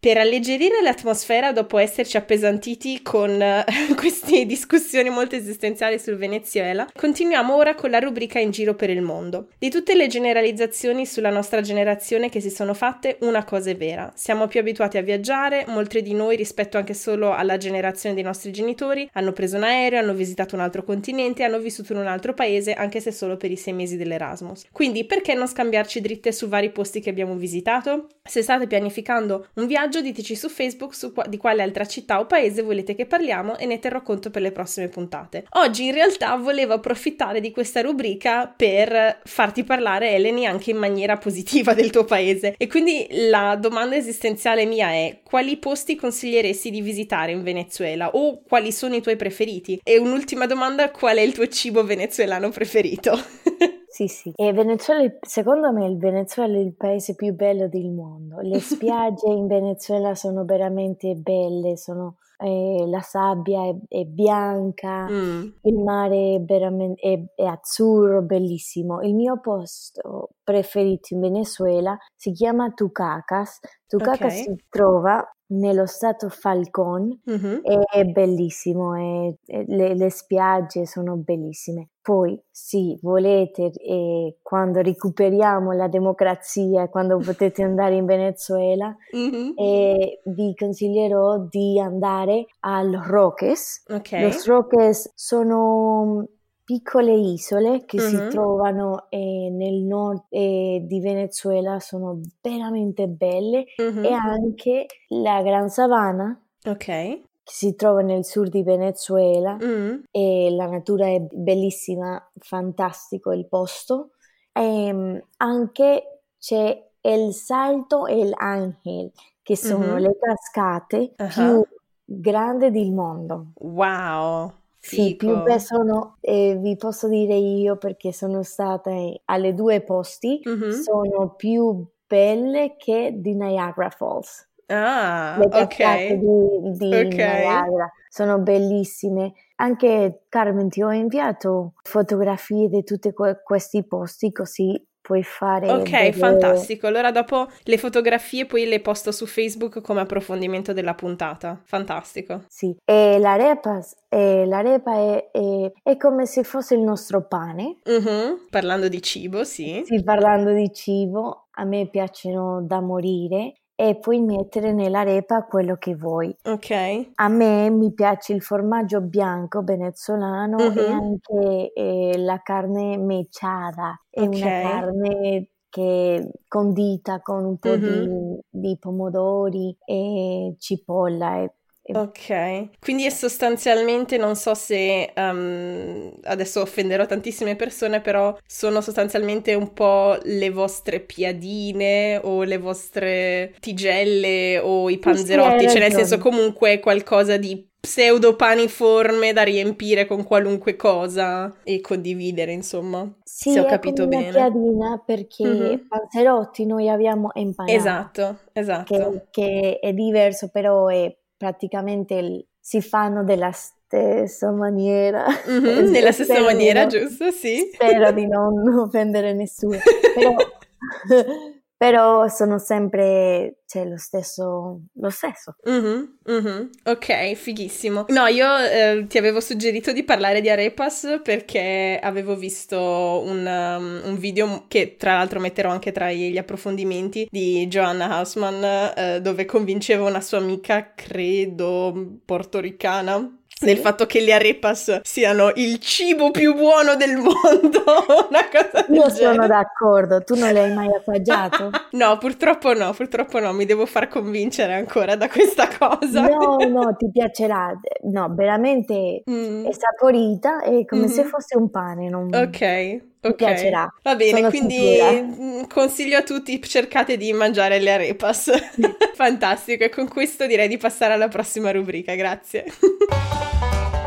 Per alleggerire l'atmosfera dopo esserci appesantiti con uh, <laughs> queste discussioni molto esistenziali sul Venezuela, continuiamo ora con la rubrica In giro per il mondo. Di tutte le generalizzazioni sulla nostra generazione che si sono fatte, una cosa è vera. Siamo più abituati a viaggiare, molti di noi rispetto anche solo alla generazione dei nostri genitori hanno preso un aereo, hanno visitato un altro continente, hanno vissuto in un altro paese, anche se solo per i sei mesi dell'Erasmus. Quindi perché non scambiarci dritte su vari posti che abbiamo visitato? Se state pianificando un viaggio, messaggio, diteci su Facebook su qua- di quale altra città o paese volete che parliamo e ne terrò conto per le prossime puntate. Oggi in realtà volevo approfittare di questa rubrica per farti parlare, Eleni, anche in maniera positiva del tuo paese. E quindi la domanda esistenziale mia è quali posti consiglieresti di visitare in Venezuela o quali sono i tuoi preferiti? E un'ultima domanda, qual è il tuo cibo venezuelano preferito? <laughs> Sì, sì. E Venezuela, secondo me, il Venezuela è il paese più bello del mondo. Le <laughs> spiagge in Venezuela sono veramente belle, sono, eh, la sabbia è, è bianca, mm. il mare è, veramente, è, è, azzurro, bellissimo. Il mio posto preferito in Venezuela si chiama Tucacas. Tucacas okay. si trova nello stato Falcon mm-hmm. è bellissimo, è, è, le, le, spiagge sono bellissime. Poi, sì, volete, e quando recuperiamo la democrazia, quando potete andare in Venezuela, mm-hmm. e vi consiglierò di andare a Los Roques. Okay. Los Roques sono piccole isole che mm-hmm. si trovano eh, nel nord eh, di Venezuela, sono veramente belle mm-hmm. e anche la Gran Savana. Ok che si trova nel sud di Venezuela mm. e la natura è bellissima, fantastico il posto. ehm, anche c'è il salto e l'angel, che sono mm-hmm. le cascate uh-huh. più grandi del mondo. Wow! Sì, più beh, sono, eh, vi posso dire io perché sono stata alle due posti, mm-hmm. sono più belle che di Niagara Falls. Ah, Le ok. di, di okay. Niagara sono bellissime. Anche Carmen ti ho inviato fotografie di tutti que- questi posti così puoi fare. Ok, delle... fantastico. Allora dopo le fotografie poi le posto su Facebook come approfondimento della puntata. Fantastico. Sì, e l'arepa, e l'arepa è, è, è, come se fosse il nostro pane. Uh-huh. Parlando di cibo, sì. Sì, parlando di cibo, a me piacciono da morire e puoi mettere nell'arepa quello che vuoi. Ok. A me mi piace il formaggio bianco venezuelano mm-hmm. e anche eh, la carne mechada, è okay. una carne che condita con un po' mm-hmm. di, di, pomodori e cipolla e Ok, quindi è sostanzialmente, non so se um, adesso offenderò tantissime persone, però sono sostanzialmente un po' le vostre piadine o le vostre tigelle o i panzerotti, sì, cioè nel senso comunque qualcosa di pseudo paniforme da riempire con qualunque cosa e condividere, insomma. Sì, se ho capito bene. Sì, piadina perché mm-hmm. panzerotti noi abbiamo empanato. Esatto, esatto. Che, che è diverso, però è praticamente il, si fanno della stessa maniera. Mm-hmm, <laughs> nella stessa maniera, non, giusto? Sì. Spero di non <laughs> offendere nessuno. Però, <laughs> però sono sempre cioè, lo stesso. Lo stesso. Mm-hmm, mm-hmm. Ok, fighissimo. No, io eh, ti avevo suggerito di parlare di arepas perché avevo visto un, um, un, video che tra l'altro metterò anche tra gli approfondimenti di Joanna Hausman eh, dove convinceva una sua amica, credo portoricana, sì. Nel fatto che le arepas siano il cibo più buono del mondo, <laughs> una cosa Io genere. sono d'accordo, tu non l'hai mai assaggiato? <laughs> no, purtroppo no, purtroppo no, mi devo far convincere ancora da questa cosa. no, <laughs> no, ti piacerà, no, veramente mm. è saporita, è come mm-hmm. se fosse un pane. Non... Ok, Ok, piacerà. Va bene, Sono quindi sicura. Mm, consiglio a tutti cercate di mangiare le arepas. <laughs> Fantastico, e con questo direi di passare alla prossima rubrica. Grazie. <laughs>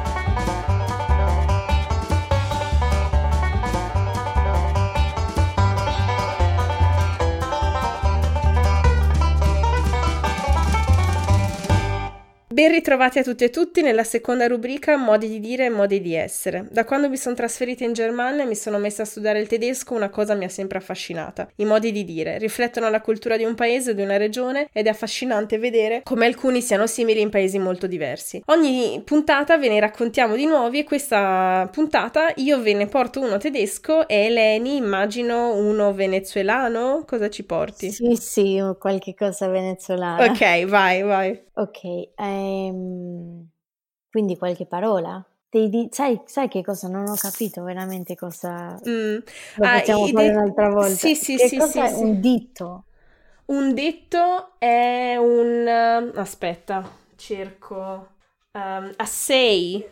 Ben ritrovati a tutti e tutti nella seconda rubrica Modi di dire e modi di essere. Da quando mi sono trasferita in Germania e mi sono messa a studiare il tedesco, una cosa mi ha sempre affascinata. I modi di dire riflettono la cultura di un paese o di una regione ed è affascinante vedere come alcuni siano simili in paesi molto diversi. Ogni puntata ve ne raccontiamo di nuovi e questa puntata io ve ne porto uno tedesco e Eleni immagino uno venezuelano. Cosa ci porti? Sì, sì, qualche cosa venezuelana. Ok, vai, vai. Ok, ehm, quindi qualche parola? Di, sai, sai, che cosa? Non ho capito veramente cosa. Mm. Lo ah, facciamo fare de- un'altra volta. Sì, sì, che sì, cosa sì, è un ditto? Un detto è un. Aspetta, cerco. Um, assay,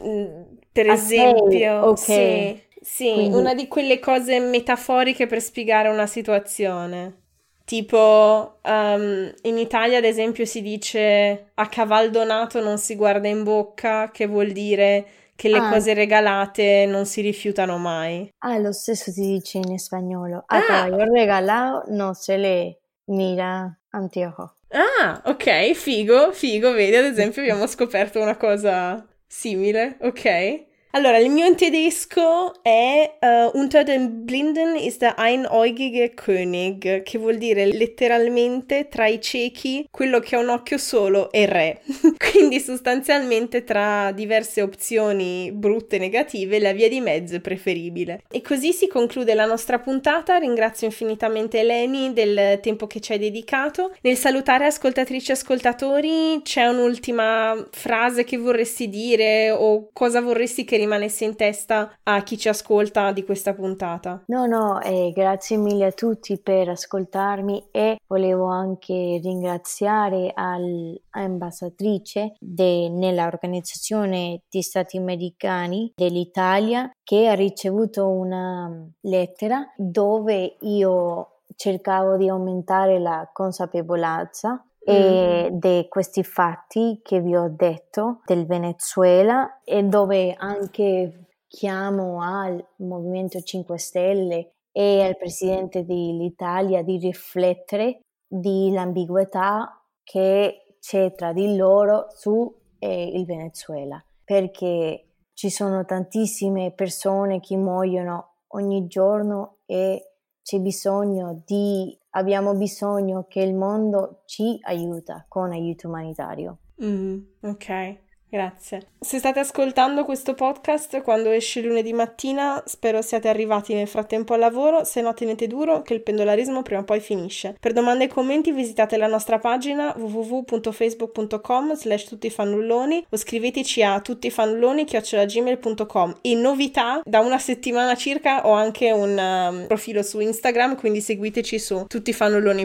mm, per assay, esempio. Ok. Sì, sì Quindi... una di quelle cose metaforiche per spiegare una situazione. Tipo, um, in Italia ad esempio si dice a caval donato non si guarda in bocca, che vuol dire che le ah. cose regalate non si rifiutano mai. Ah, lo stesso si dice in spagnolo. A ah. caballo regalado no se le mira anteojo. Ah, ok, figo, figo, vedi, ad esempio abbiamo scoperto una cosa simile, ok? Allora, il mio in tedesco è uh, Unter den Blinden ist der einäugige König, che vuol dire letteralmente tra i ciechi quello che ha un occhio solo è re. <laughs> Quindi sostanzialmente tra diverse opzioni brutte e negative la via di mezzo è preferibile. E così si conclude la nostra puntata. Ringrazio infinitamente Eleni del tempo che ci hai dedicato. Nel salutare ascoltatrici e ascoltatori c'è un'ultima frase che vorresti dire o cosa vorresti che rimanesse in testa a chi ci ascolta di questa puntata. No, no, eh, grazie mille a tutti per ascoltarmi e volevo anche ringraziare all'ambasciatrice nell'Organizzazione di Stati Americani dell'Italia che ha ricevuto una lettera dove io cercavo di aumentare la consapevolezza e mm. di questi fatti che vi ho detto del Venezuela e dove anche chiamo al Movimento 5 Stelle e al Presidente dell'Italia di riflettere dell'ambiguità che c'è tra di loro su eh, il Venezuela perché ci sono tantissime persone che muoiono ogni giorno e c'è bisogno di, abbiamo bisogno che il mondo ci aiuta con aiuto umanitario. Mm, ok. Grazie. Se state ascoltando questo podcast quando esce lunedì mattina, spero siate arrivati nel frattempo al lavoro, se no tenete duro che il pendolarismo prima o poi finisce. Per domande e commenti visitate la nostra pagina www.facebook.com slash tuttifannulloni o scriveteci a tuttifannulloni.gmail.com In novità, da una settimana circa ho anche un um, profilo su Instagram, quindi seguiteci su Tutti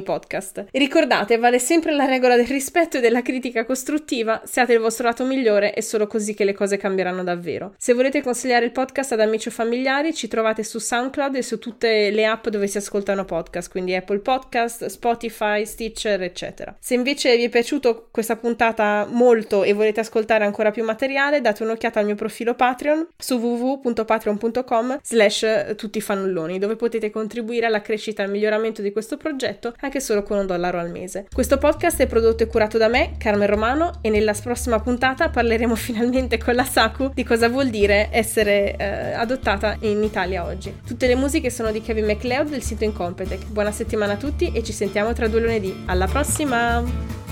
Podcast. E ricordate, vale sempre la regola del rispetto e della critica costruttiva, siate il vostro lato migliore migliore, è solo così che le cose cambieranno davvero. Se volete consigliare il podcast ad amici o familiari, ci trovate su SoundCloud e su tutte le app dove si ascoltano podcast, quindi Apple Podcast, Spotify, Stitcher, eccetera. Se invece vi è piaciuto questa puntata molto e volete ascoltare ancora più materiale, date un'occhiata al mio profilo Patreon su www.patreon.com slash tuttifannulloni, dove potete contribuire alla crescita e al miglioramento di questo progetto anche solo con un dollaro al mese. Questo podcast è prodotto e curato da me, Carmen Romano, e nella prossima puntata parleremo parleremo <laughs> finalmente con la Saku di cosa vuol dire essere eh, adottata in Italia oggi. Tutte le musiche sono di Kevin MacLeod del sito Incompetech. Buona settimana a tutti e ci sentiamo tra due lunedì. Alla prossima!